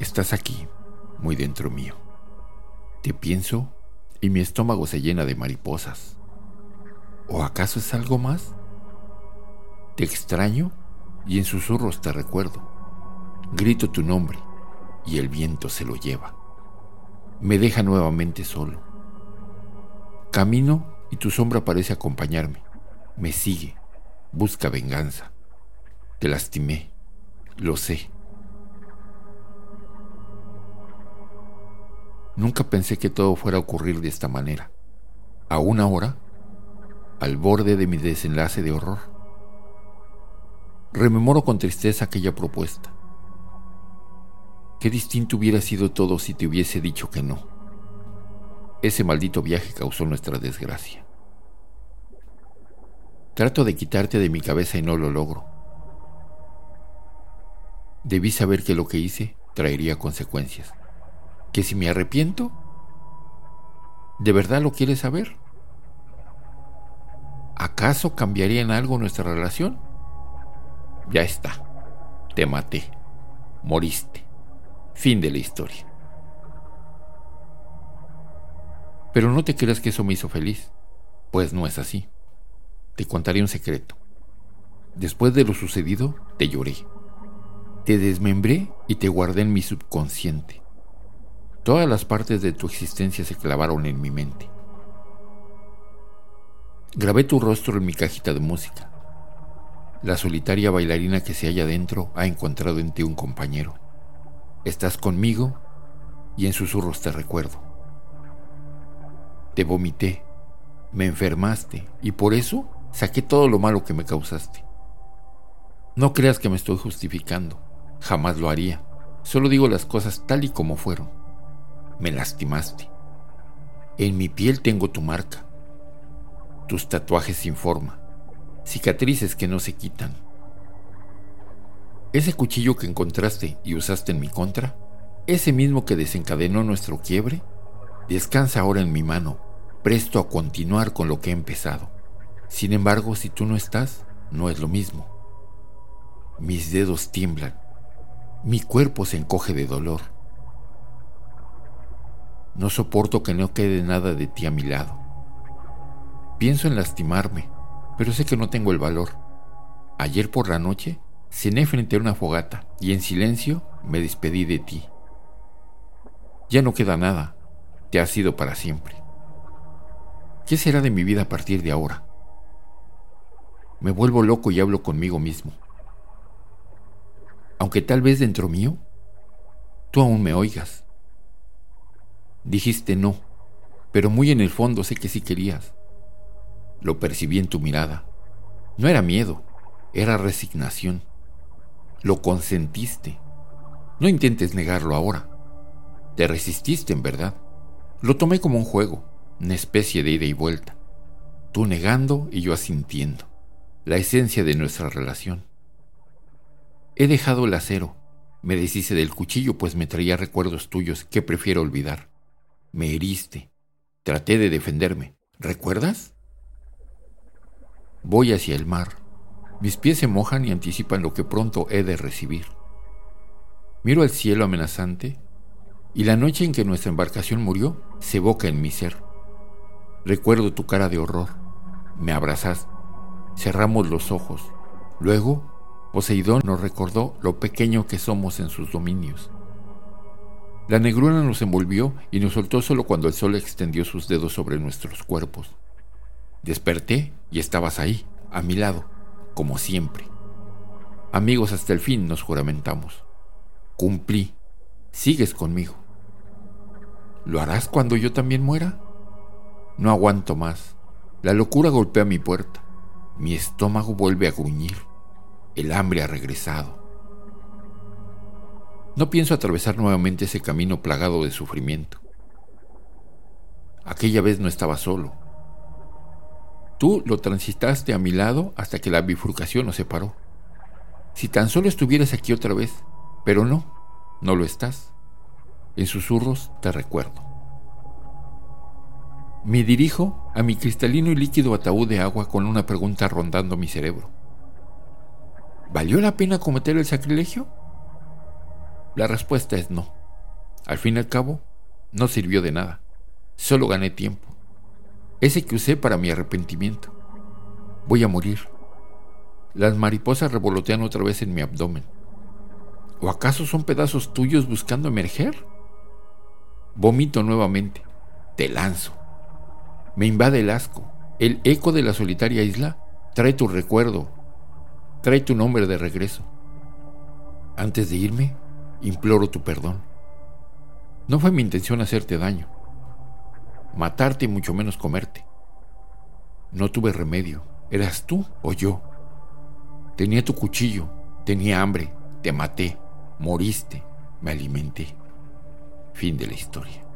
Estás aquí, muy dentro mío. Te pienso y mi estómago se llena de mariposas. ¿O acaso es algo más? Te extraño y en susurros te recuerdo. Grito tu nombre y el viento se lo lleva. Me deja nuevamente solo. Camino y tu sombra parece acompañarme. Me sigue, busca venganza. Te lastimé, lo sé. Nunca pensé que todo fuera a ocurrir de esta manera. Aún ahora, al borde de mi desenlace de horror. Rememoro con tristeza aquella propuesta. Qué distinto hubiera sido todo si te hubiese dicho que no. Ese maldito viaje causó nuestra desgracia. Trato de quitarte de mi cabeza y no lo logro. Debí saber que lo que hice traería consecuencias. Que si me arrepiento, ¿de verdad lo quieres saber? ¿Acaso cambiaría en algo nuestra relación? Ya está. Te maté. Moriste. Fin de la historia. Pero no te creas que eso me hizo feliz, pues no es así. Te contaré un secreto. Después de lo sucedido, te lloré. Te desmembré y te guardé en mi subconsciente. Todas las partes de tu existencia se clavaron en mi mente. Grabé tu rostro en mi cajita de música. La solitaria bailarina que se halla dentro ha encontrado en ti un compañero. Estás conmigo y en susurros te recuerdo. Te vomité, me enfermaste y por eso saqué todo lo malo que me causaste. No creas que me estoy justificando, jamás lo haría. Solo digo las cosas tal y como fueron. Me lastimaste. En mi piel tengo tu marca, tus tatuajes sin forma, cicatrices que no se quitan ese cuchillo que encontraste y usaste en mi contra, ese mismo que desencadenó nuestro quiebre, descansa ahora en mi mano, presto a continuar con lo que he empezado. Sin embargo, si tú no estás, no es lo mismo. Mis dedos tiemblan, mi cuerpo se encoge de dolor. No soporto que no quede nada de ti a mi lado. Pienso en lastimarme, pero sé que no tengo el valor. Ayer por la noche Cené frente a una fogata y en silencio me despedí de ti. Ya no queda nada, te has sido para siempre. ¿Qué será de mi vida a partir de ahora? Me vuelvo loco y hablo conmigo mismo. Aunque tal vez dentro mío, tú aún me oigas. Dijiste no, pero muy en el fondo sé que sí querías. Lo percibí en tu mirada. No era miedo, era resignación. Lo consentiste. No intentes negarlo ahora. Te resististe en verdad. Lo tomé como un juego, una especie de ida y vuelta. Tú negando y yo asintiendo. La esencia de nuestra relación. He dejado el acero. Me deshice del cuchillo pues me traía recuerdos tuyos que prefiero olvidar. Me heriste. Traté de defenderme. ¿Recuerdas? Voy hacia el mar. Mis pies se mojan y anticipan lo que pronto he de recibir. Miro al cielo amenazante y la noche en que nuestra embarcación murió se evoca en mi ser. Recuerdo tu cara de horror. Me abrazas. Cerramos los ojos. Luego, Poseidón nos recordó lo pequeño que somos en sus dominios. La negrura nos envolvió y nos soltó solo cuando el sol extendió sus dedos sobre nuestros cuerpos. Desperté y estabas ahí, a mi lado como siempre. Amigos hasta el fin nos juramentamos. Cumplí. Sigues conmigo. ¿Lo harás cuando yo también muera? No aguanto más. La locura golpea mi puerta. Mi estómago vuelve a gruñir. El hambre ha regresado. No pienso atravesar nuevamente ese camino plagado de sufrimiento. Aquella vez no estaba solo. Tú lo transitaste a mi lado hasta que la bifurcación nos separó. Si tan solo estuvieras aquí otra vez, pero no, no lo estás. En susurros te recuerdo. Me dirijo a mi cristalino y líquido ataúd de agua con una pregunta rondando mi cerebro. ¿Valió la pena cometer el sacrilegio? La respuesta es no. Al fin y al cabo, no sirvió de nada. Solo gané tiempo. Ese que usé para mi arrepentimiento. Voy a morir. Las mariposas revolotean otra vez en mi abdomen. ¿O acaso son pedazos tuyos buscando emerger? Vomito nuevamente. Te lanzo. Me invade el asco. El eco de la solitaria isla trae tu recuerdo. Trae tu nombre de regreso. Antes de irme, imploro tu perdón. No fue mi intención hacerte daño, matarte y mucho menos comerte. No tuve remedio. ¿Eras tú o yo? Tenía tu cuchillo, tenía hambre, te maté, moriste, me alimenté. Fin de la historia.